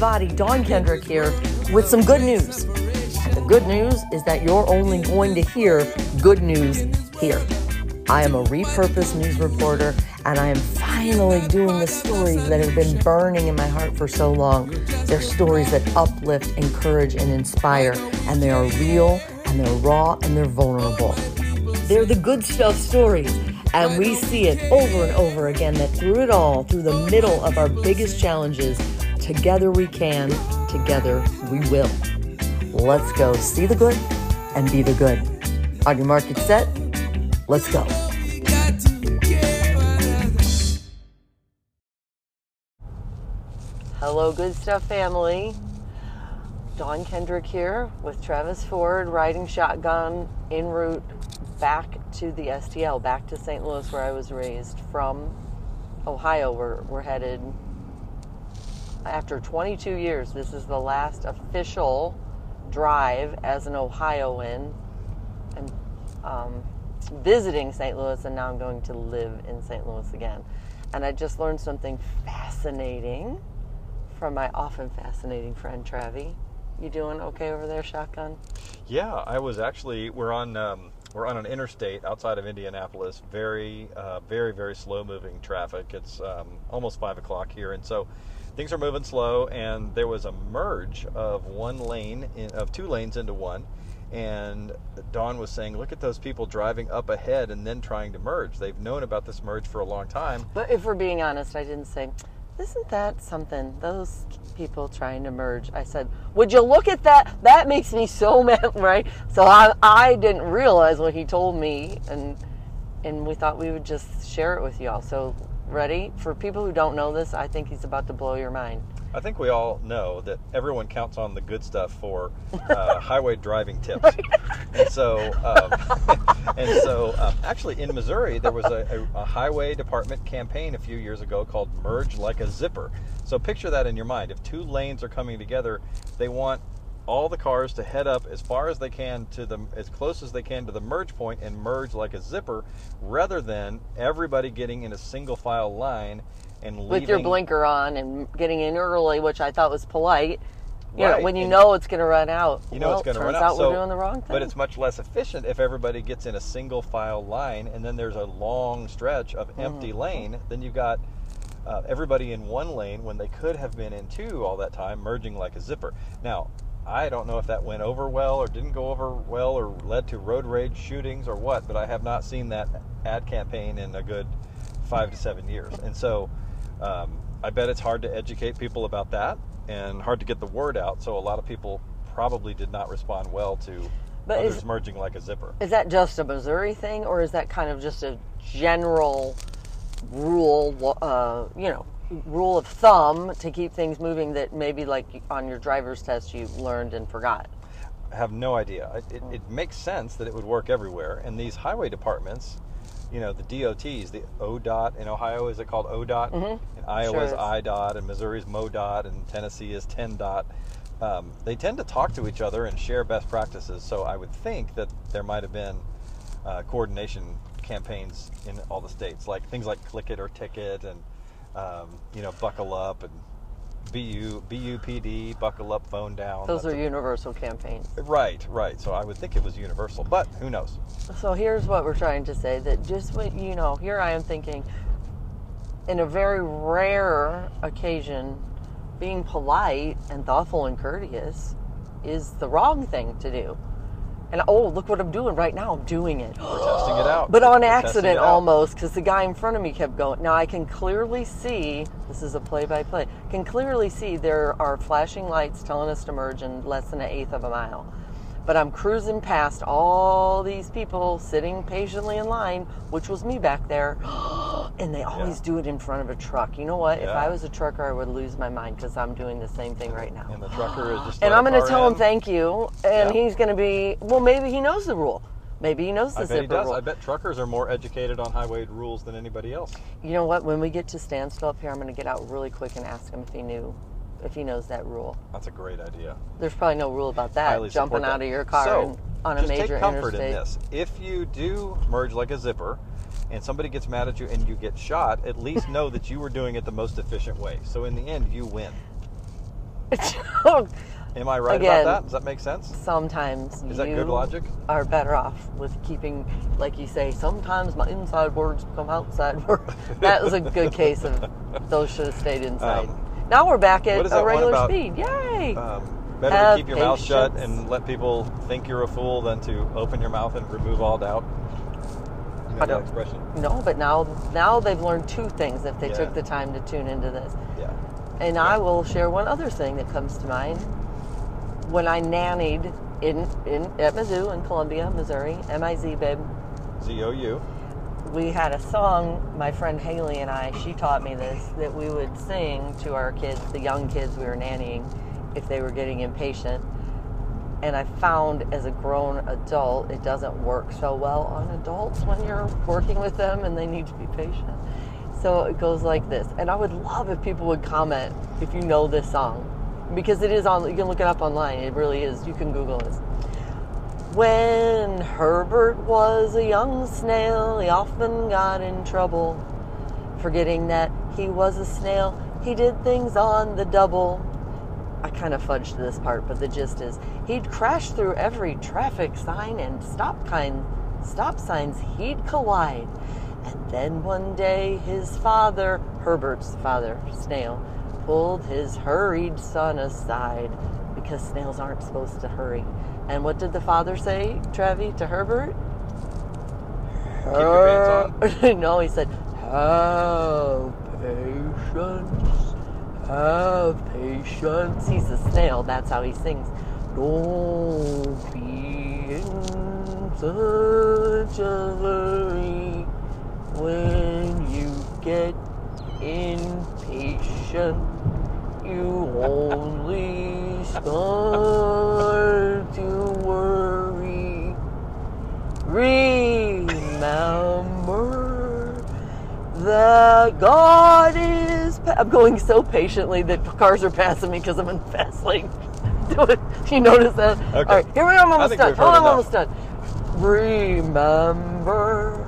Dawn Kendrick here with some good news. The good news is that you're only going to hear good news here. I am a repurposed news reporter, and I am finally doing the stories that have been burning in my heart for so long. They're stories that uplift, encourage, and inspire, and they are real, and they're raw, and they're vulnerable. They're the good stuff stories. And we see it over and over again that through it all, through the middle of our biggest challenges, together we can, together we will. Let's go see the good and be the good. On your market set, let's go. Hello, Good Stuff family. Dawn Kendrick here with Travis Ford riding shotgun en route back to the STL, back to St. Louis where I was raised. From Ohio, we're, we're headed. After 22 years, this is the last official drive as an Ohioan. and um, visiting St. Louis, and now I'm going to live in St. Louis again. And I just learned something fascinating from my often fascinating friend Travi. You doing okay over there, Shotgun? Yeah, I was actually. We're on. Um, we're on an interstate outside of Indianapolis. Very, uh, very, very slow moving traffic. It's um, almost five o'clock here, and so things are moving slow. And there was a merge of one lane, in, of two lanes into one. And Dawn was saying, "Look at those people driving up ahead and then trying to merge. They've known about this merge for a long time." But if we're being honest, I didn't say, isn't that something? Those people trying to merge. I said, would you look at that? That makes me so mad, right? So I, I didn't realize what he told me, and and we thought we would just share it with y'all. So ready for people who don't know this? I think he's about to blow your mind. I think we all know that everyone counts on the good stuff for uh, highway driving tips, and so um, and so um, actually in Missouri there was a, a, a, highway department campaign a few years ago called "Merge Like a Zipper." So picture that in your mind. If two lanes are coming together, they want all the cars to head up as far as they can to the as close as they can to the merge point and merge like a zipper, rather than everybody getting in a single file line and leaving, with your blinker on and getting in early, which I thought was polite. You right. know, when you and know it's going to run out. You know well, it's going to run out. out. So, we're doing the wrong thing. But it's much less efficient if everybody gets in a single file line and then there's a long stretch of empty mm-hmm. lane. Then you've got uh, everybody in one lane when they could have been in two all that time, merging like a zipper. Now, I don't know if that went over well or didn't go over well or led to road rage shootings or what, but I have not seen that ad campaign in a good five to seven years. And so um, I bet it's hard to educate people about that and hard to get the word out. So a lot of people probably did not respond well to but others is, merging like a zipper. Is that just a Missouri thing, or is that kind of just a general rule? Uh, you know, rule of thumb to keep things moving that maybe like on your driver's test you learned and forgot. I have no idea. It, it, it makes sense that it would work everywhere, and these highway departments you know the DOTs, the ODOT in Ohio is it called ODOT? Mm-hmm. And Iowa sure is IDOT, and Missouri's MoDOT, and Tennessee is TennDOT. Um, they tend to talk to each other and share best practices. So I would think that there might have been uh, coordination campaigns in all the states, like things like Click It or Ticket, and um, you know Buckle Up and BU, BUPD, buckle up, phone down. Those are a, universal campaigns. Right, right. So I would think it was universal, but who knows? So here's what we're trying to say that just what you know, here I am thinking in a very rare occasion, being polite and thoughtful and courteous is the wrong thing to do and oh, look what I'm doing right now. I'm doing it. We're testing it out. But on We're accident almost, because the guy in front of me kept going. Now I can clearly see, this is a play by play, can clearly see there are flashing lights telling us to merge in less than an eighth of a mile. But I'm cruising past all these people sitting patiently in line, which was me back there. and they always yeah. do it in front of a truck. You know what? Yeah. If I was a trucker, I would lose my mind because I'm doing the same thing right now. And the trucker is just. and I'm going to tell him thank you, and yeah. he's going to be well. Maybe he knows the rule. Maybe he knows the I bet he does. Rule. I bet truckers are more educated on highway rules than anybody else. You know what? When we get to standstill up here, I'm going to get out really quick and ask him if he knew if he knows that rule. That's a great idea. There's probably no rule about that. Highly jumping out that. of your car so, on a major take comfort interstate. in this. If you do merge like a zipper, and somebody gets mad at you and you get shot, at least know that you were doing it the most efficient way. So in the end, you win. Am I right Again. about that? Does that make sense? sometimes Is that you good logic? are better off with keeping, like you say, sometimes my inside words become outside words. that was a good case of those should have stayed inside. Um, now we're back at a regular about, speed. Yay! Um, better Have to keep your mouth shut patience. and let people think you're a fool than to open your mouth and remove all doubt. You know I that expression? no, but now now they've learned two things if they Yeah. took the time to tune into this. Yeah. And I will share one other thing that comes to mind. When I nannied in, in at Mizzou in Columbia, Missouri, M-I-Z, babe, Z O U. we had a song, my friend Haley and I, she taught me this, that we would sing to our kids, the young kids we were nannying, if they were getting impatient. And I found as a grown adult, it doesn't work so well on adults when you're working with them and they need to be patient. So it goes like this. And I would love if people would comment if you know this song. Because it is on, you can look it up online. It really is. You can Google this. When Herbert was a young snail, he often got in trouble. Forgetting that he was a snail, he did things on the double. I kind of fudged this part, but the gist is he'd crash through every traffic sign and stop kind stop signs he'd collide. And then one day his father, Herbert's father, snail, pulled his hurried son aside because snails aren't supposed to hurry. And what did the father say, Trevi, to Herbert? Keep your pants on. no, he said, Have patience. Have patience. He's a snail. That's how he sings. Don't be in such a hurry when you get impatient. You only start to worry. Remember that God is. Pa- I'm going so patiently that cars are passing me because I'm in fast lane. Do it. You notice that? Okay. All right, here we are. I'm almost done. we've Oh, I'm almost done. Remember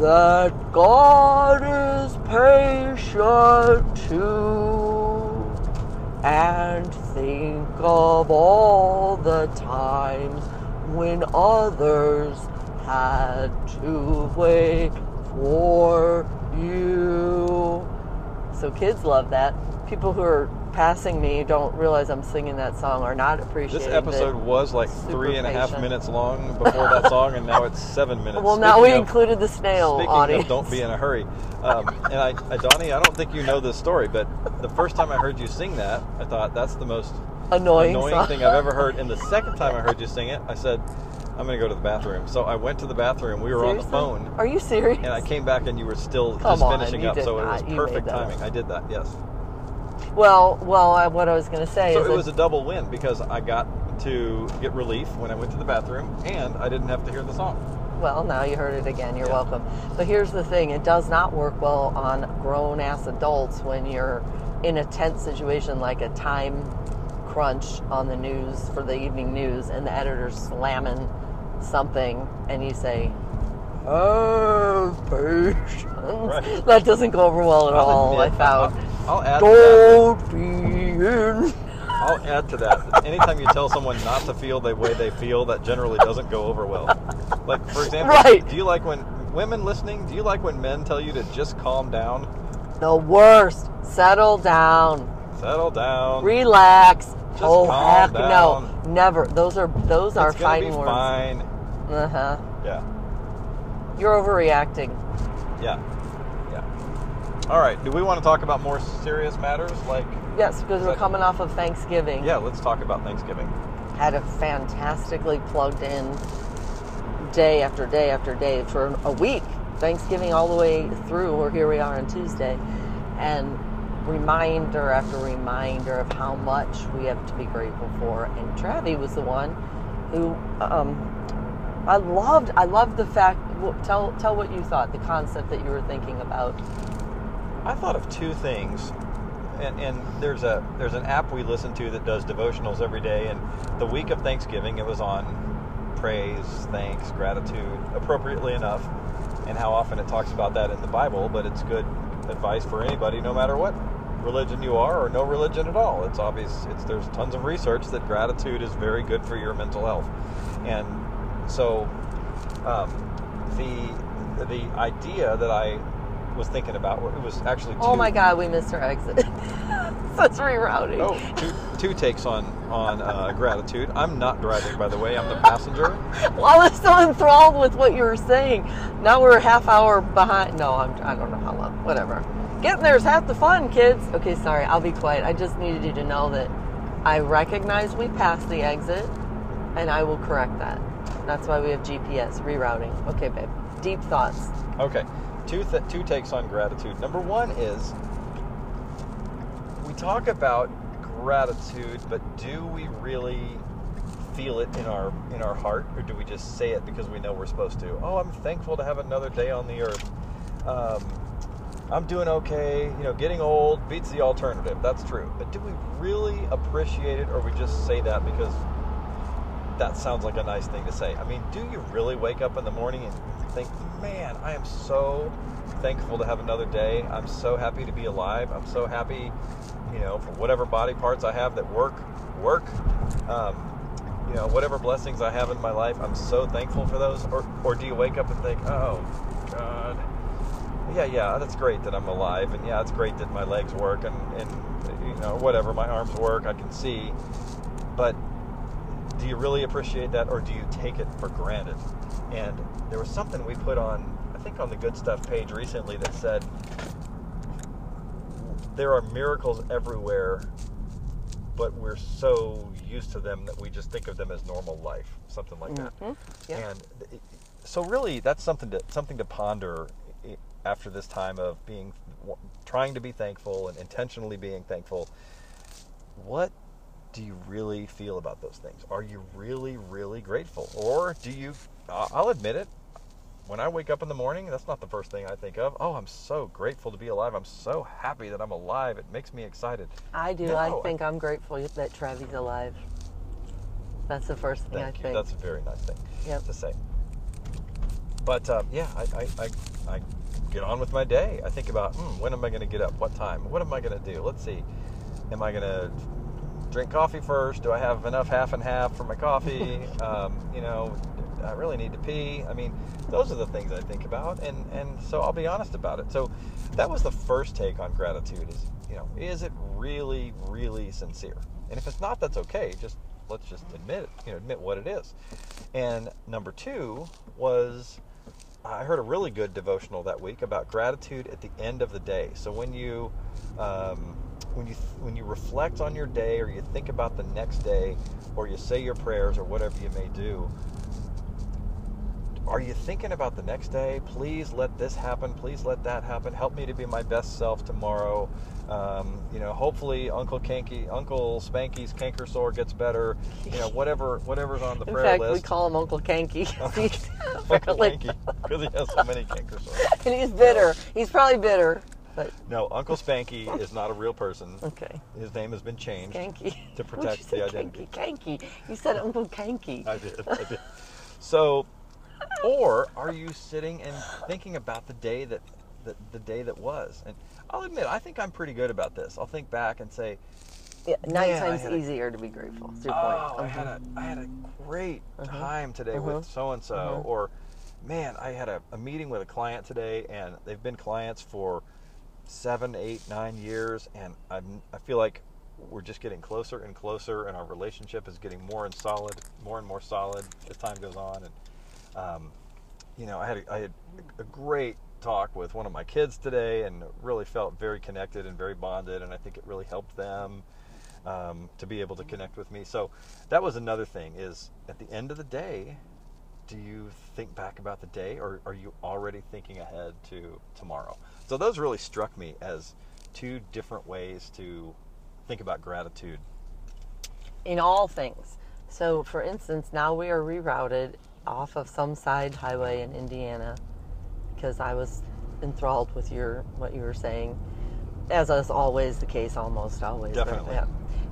that God is patient too. And think of all the times when others had to wait for you. So kids love that. People who are passing me don't realize I'm singing that song are not appreciating This episode was like three and a half patient. minutes long before that song, and now it's seven minutes. Well, now we of- included the snail Speaking audience. of don't be in a hurry, um, and I, I, Donnie, I don't think you know this story, but the first time I heard you sing that, I thought that's the most annoying, annoying song. thing I've ever heard. And the second time I heard you sing it, I said, "I'm going to go to the bathroom." So I went to the bathroom. We were on the phone, Are you serious? and I came back, and you were still Come just on, finishing up. So it was. Perfect up. timing. I did that. Yes. Well, well, I, what I was going to say So is it was a double win because I got to get relief when I went to the bathroom, and I didn't have to hear the song. Well, now you heard it again. You're Yeah. welcome. But here's the thing it does not work well on grown ass adults when you're in a tense situation like a time crunch on the news for the evening news and the editor's slamming something and you say, Oh, patience. Right. That doesn't go over well at I'll all, I found. I'll, I'll add to that. Don't be. I'll add to that. Anytime you tell someone not to feel the way they feel, that generally doesn't go over well. Like, for example, Right. do you like when women listening? Do you like when men tell you to just calm down, The worst. Settle down. settle down? Relax. Just oh heck down. no. Never. Those are those are it's gonna fighting words. fine. Uh huh. Yeah, You're overreacting. yeah, yeah. All right. Do we want to talk about more serious matters? Like, Yes, because we're that- coming off of Thanksgiving. yeah, let's talk about Thanksgiving. Had a fantastically plugged in day after day after day for a week. Thanksgiving all the way through. Or here we are on Tuesday, and reminder after reminder of how much we have to be grateful for. And Travi was the one who um, I loved. I loved the fact. Tell tell what you thought. The concept that you were thinking about. I thought of two things, and, and there's a there's an app we listen to that does devotionals every day. And the week of Thanksgiving, it was on praise, thanks, gratitude, appropriately enough, and how often it talks about that in the Bible. But it's good advice for anybody, no matter what religion you are or no religion at all. It's obvious. It's there's tons of research that gratitude is very good for your mental health, and so um, the the idea that I was thinking about it was actually two, Oh my God, we missed our exit. Such rerouting. Oh, two, two takes on on uh, gratitude. I'm not driving, by the way. I'm the passenger. Well, I was so enthralled with what you were saying. Now we're a half hour behind. No, I'm, I don't know how long. Whatever. Getting there's half the fun, kids. Okay, sorry. I'll be quiet. I just needed you to know that I recognize we passed the exit, and I will correct that. That's why we have GPS rerouting. Okay, babe. Deep thoughts. Okay, two th- two takes on gratitude. Number one is we talk about gratitude, but do we really feel it in our in our heart, or do we just say it because we know we're supposed to? Oh, I'm thankful to have another day on the earth. Um, I'm doing okay. You know, getting old beats the alternative. That's true. But do we really appreciate it, or we just say that because that sounds like a nice thing to say? I mean, do you really wake up in the morning and think, man, I am so thankful to have another day. I'm so happy to be alive. I'm so happy, you know, for whatever body parts I have that work, work. Um, you know, whatever blessings I have in my life, I'm so thankful for those. Or, or do you wake up and think, oh, God, yeah, yeah, that's great that I'm alive, and yeah, it's great that my legs work, and, and you know, whatever, my arms work, I can see. But do you really appreciate that, or do you take it for granted? And there was something we put on, I think, on the Good Stuff page recently that said there are miracles everywhere, but we're so used to them that we just think of them as normal life, something like that. Mhm. Yeah. And so, really, that's something to something to ponder after this time of being trying to be thankful and intentionally being thankful. What do you really feel about those things? Are you really, really grateful, or do you? I- I'll admit it. When I wake up in the morning, that's not the first thing I think of. Oh, I'm so grateful to be alive. I'm so happy that I'm alive. It makes me excited. I do. No, I I- think I'm grateful that Trevi's alive. That's the first thing I you. think. That's a very nice thing Yep. to say. But um, yeah, I, I, I, I get on with my day. I think about hmm, when am I going to get up? What time? What am I going to do? Let's see. Am I going to drink coffee first? Do I have enough half and half for my coffee? um, you know, I really need to pee. I mean, those are the things I think about, and and so I'll be honest about it. So that was the first take on gratitude. Is you know, is it really, really sincere? And if it's not, that's okay. Just let's just admit it. You know, admit what it is. And number two was I heard a really good devotional that week about gratitude at the end of the day. So when you um, when you when you reflect on your day, or you think about the next day, or you say your prayers, or whatever you may do, are you thinking about the next day? Please let this happen. Please let that happen. Help me to be my best self tomorrow. Um, you know, hopefully Uncle Kanky, Uncle Spanky's canker sore gets better. You know, whatever whatever's on the In prayer fact, list. we call him Uncle Kanky. Uncle Spanky because he has so many canker sores. and he's bitter. He's probably bitter, but No, Uncle Spanky is not a real person. okay. His name has been changed. Kanky. To protect the identity. Kanky. Kanky. You said Uncle Kanky. I did. I did. So, or are you sitting and thinking about the day that, that the day that was? And I'll admit, I think I'm pretty good about this. I'll think back and say, Yeah, nine Man, times had a- easier to be grateful. That's your "Oh, point. I had a I had a great Uh-huh. time today Uh-huh. with so and so," or "Man, I had a, a meeting with a client today, and they've been clients for seven, eight, nine years, and I'm I feel like." We're just getting closer and closer, and our relationship is getting more and solid, more and more solid as time goes on. And um, you know, I had a, I had a great talk with one of my kids today, and really felt very connected and very bonded, and I think it really helped them um, to be able to connect with me. So that was another thing. Is at the end of the day, do you think back about the day, or are you already thinking ahead to tomorrow? So those really struck me as two different ways to think about gratitude. in all things. So, for instance, now we are rerouted off of some side highway in Indiana because I was enthralled with your what you were saying, as is always the case, almost always. Definitely. Yeah.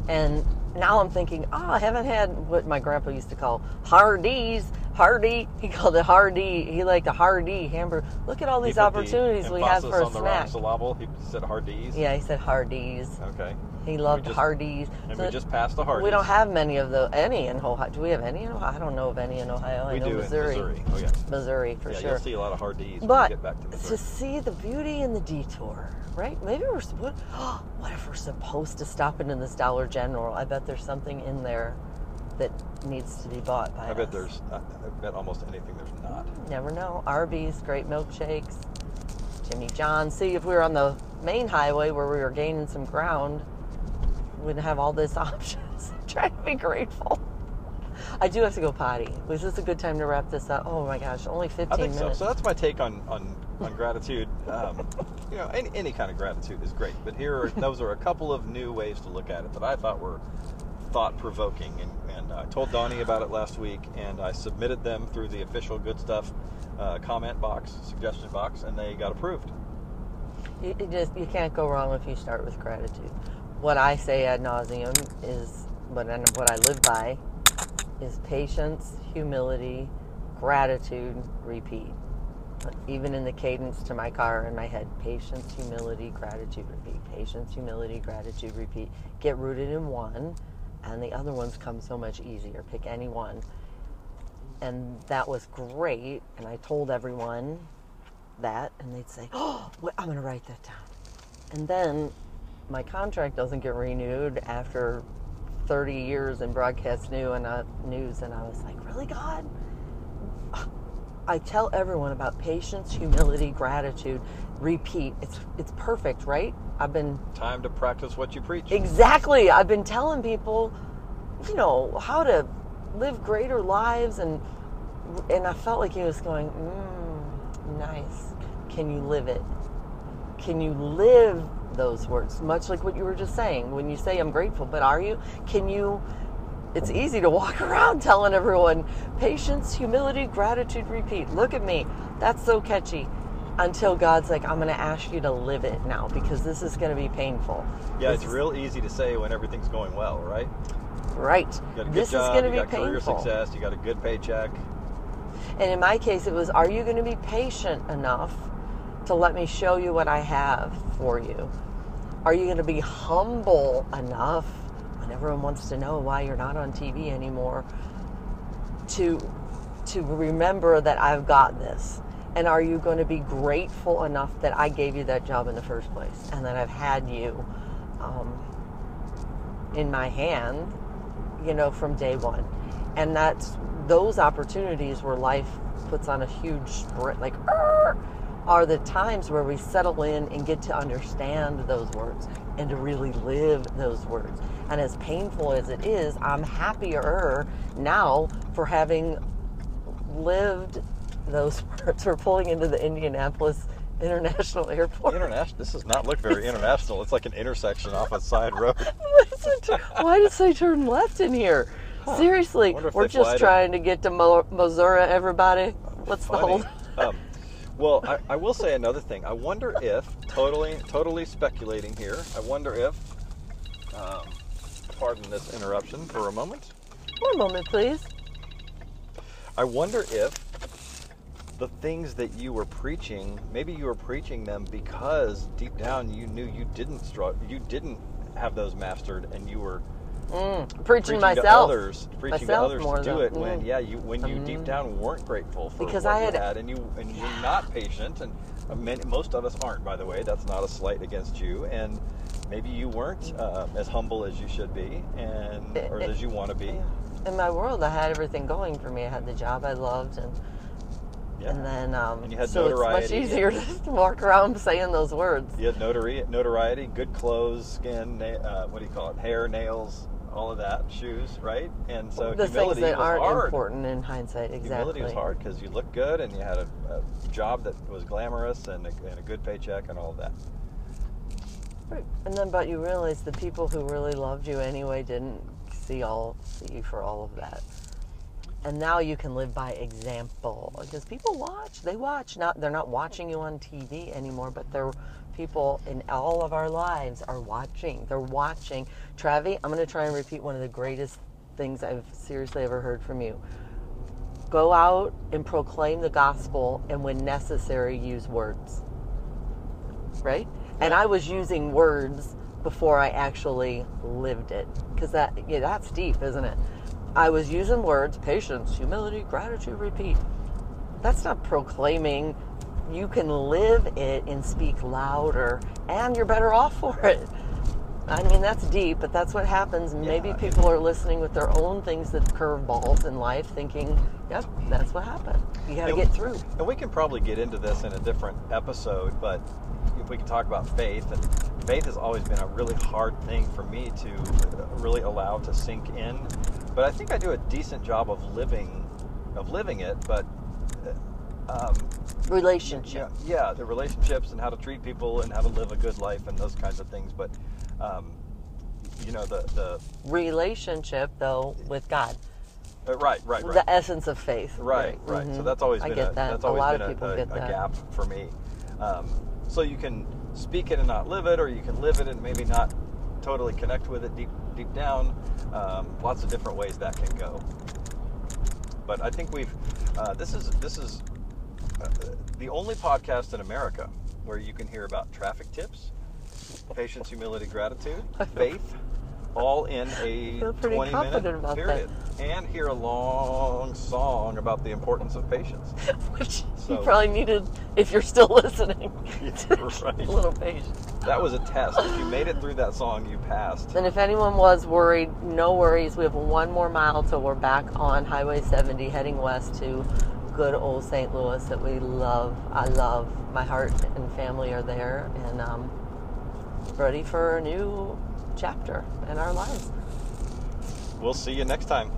And now I'm thinking, oh, I haven't had what my grandpa used to call Hardee's. Hardy. He called it Hardy. He liked a Hardy hamburger. Look at all these put the opportunities we have for a on the snack. wrong syllable. He said Hardee's. Yeah, he said Hardee's. Okay. He loved just- Hardee's. And So we just passed the Hardee's. we don't have many of the any in Ohio. Do we have any in Ohio? I don't know of any in Ohio. I We know do Missouri. in Missouri. Oh yeah. Missouri for yeah, sure. you'll see a lot of Hardee's But we get back to to see the beauty in the detour, right? Maybe we're what, what if we're supposed to stop into this Dollar General? I bet there's something in there that needs to be bought by I us. bet there's. I bet almost anything there's not. Never know. Arby's, great milkshakes, Jimmy John's. See, if we were on the main highway where we were gaining some ground, we wouldn't have all this options. Try to be grateful. I do have to go potty. Was this a good time to wrap this up? Oh my gosh, only 15 I think so. minutes. So that's my take on on, on gratitude. Um, you know, any, any kind of gratitude is great, but here are, those are a couple of new ways to look at it that I thought were thought provoking. And, and I told Donnie about it last week, and I submitted them through the official Good Stuff uh, comment box, suggestion box, and they got approved. You, you just you can't go wrong if you start with gratitude. What I say ad nauseum is what I, what I live by is patience, humility, gratitude, repeat. Even in the cadence to my car in my head, patience, humility, gratitude, repeat. Patience, humility, gratitude, repeat. Get rooted in one, and the other ones come so much easier. Pick any one. And that was great. And I told everyone that, and they'd say, "Oh, wait, I'm going to write that down." And then my contract doesn't get renewed after 30 years in broadcast uh, news, and I was like, "Really, God?" I tell everyone about patience, humility, gratitude. Repeat. It's it's perfect, right? I've been Time to practice what you preach. Exactly. I've been telling people, you know, how to live greater lives, and and I felt like he was going, mm, nice. Can you live it? Can you live those words? Much like what you were just saying. When you say I'm grateful, but are you? Can you? It's easy to walk around telling everyone patience, humility, gratitude, repeat. Look at me. That's so catchy. Until God's like, I'm going to ask you to live it now because this is going to be painful. Yeah, This it's real easy to say when everything's going well, right? Right. You got a good This job, is going to be got career painful. success, you got a good paycheck. And in my case, it was, are you going to be patient enough to let me show you what I have for you? Are you going to be humble enough everyone wants to know why you're not on TV anymore to to remember that I've got this? And are you going to be grateful enough that I gave you that job in the first place and that I've had you um, in my hand, you know, from day one? And that's those opportunities where life puts on a huge sprint, like, are the times where we settle in and get to understand those words and to really live those words. And as painful as it is, I'm happier now for having lived those parts. We're pulling into the Indianapolis International Airport. International. This does not look very international. It's like an intersection off a side road. What is it? Why did they turn left in here? Seriously, we're just trying to get to Mo- Missouri, everybody. What's the Funny. whole? Um, well, I, I will say another thing. I wonder if totally, totally speculating here. I wonder if, um, pardon this interruption for a moment. One moment, please. I wonder if the things that you were preaching, maybe you were preaching them because deep down you knew you didn't struggle, you didn't have those mastered, and you were Mm, preaching, preaching myself. to others, preaching to others more to do it when mm. yeah, you when you Mm. deep down weren't grateful for Because what I you had- had, and you and you're not patient, and uh, many, most of us aren't. By the way, that's not a slight against you, and maybe you weren't um, as humble as you should be, and or it- as you want to be. In my world, I had everything going for me. I had the job I loved, and Yeah. and then um, And you had so it's much notoriety. easier to just walk around saying those words. You had notori- notoriety, good clothes, skin, na- uh, what do you call it, hair, nails, all of that, shoes, right? And so the things that was aren't hard. important in hindsight. Exactly. Humility was hard because you looked good and you had a, a job that was glamorous and a, and a good paycheck and all of that. Right. And then, but you realize the people who really loved you anyway didn't see all see you for all of that. And now you can live by example because people watch. They watch. Not they're not watching you on TV anymore, but they're people in all of our lives are watching. They're watching. Travi, I'm going to try and repeat one of the greatest things I've seriously ever heard from you. go out and proclaim the gospel, and when necessary, use words. Right? And I was using words before I actually lived it. Because that, yeah, that's deep, isn't it? I was using words patience, humility, gratitude, repeat. That's not proclaiming. You can live it and speak louder, and you're better off for it. I mean, that's deep, but that's what happens. Maybe Yeah. people are listening with their own things that curveballs in life, thinking, yep, that's what happened. You got to get through. And we can probably get into this in a different episode, but if we can talk about faith, and faith has always been a really hard thing for me to really allow to sink in. But I think I do a decent job of living, of living it. But uh, um, Relationship. yeah, yeah, the relationships and how to treat people and how to live a good life and those kinds of things. But um, you know, the the Relationship, though, with God. uh, right, right, right. The essence of faith. Right, right. So Mhm. that's always I been get a, that. that's A always lot been of a, people a, get a gap for me. Um, so you can speak it and not live it, or you can live it and maybe not totally connect with it deep deep down. Um, lots of different ways that can go. But I think we've uh, this is this is uh, the only podcast in America where you can hear about traffic tips, patience, humility, gratitude, faith, all in a feel pretty 20 confident minute about that. period. And hear a long song about the importance of patience. Which you probably needed if you're still listening. Yeah, right. a little patience. That was a test. If you made it through that song, you passed. And if anyone was worried, no worries. We have one more mile till we're back on Highway 70 heading west to good old St. Louis that we love. I love. My heart and family are there and um, ready for a new chapter in our lives. We'll see you next time.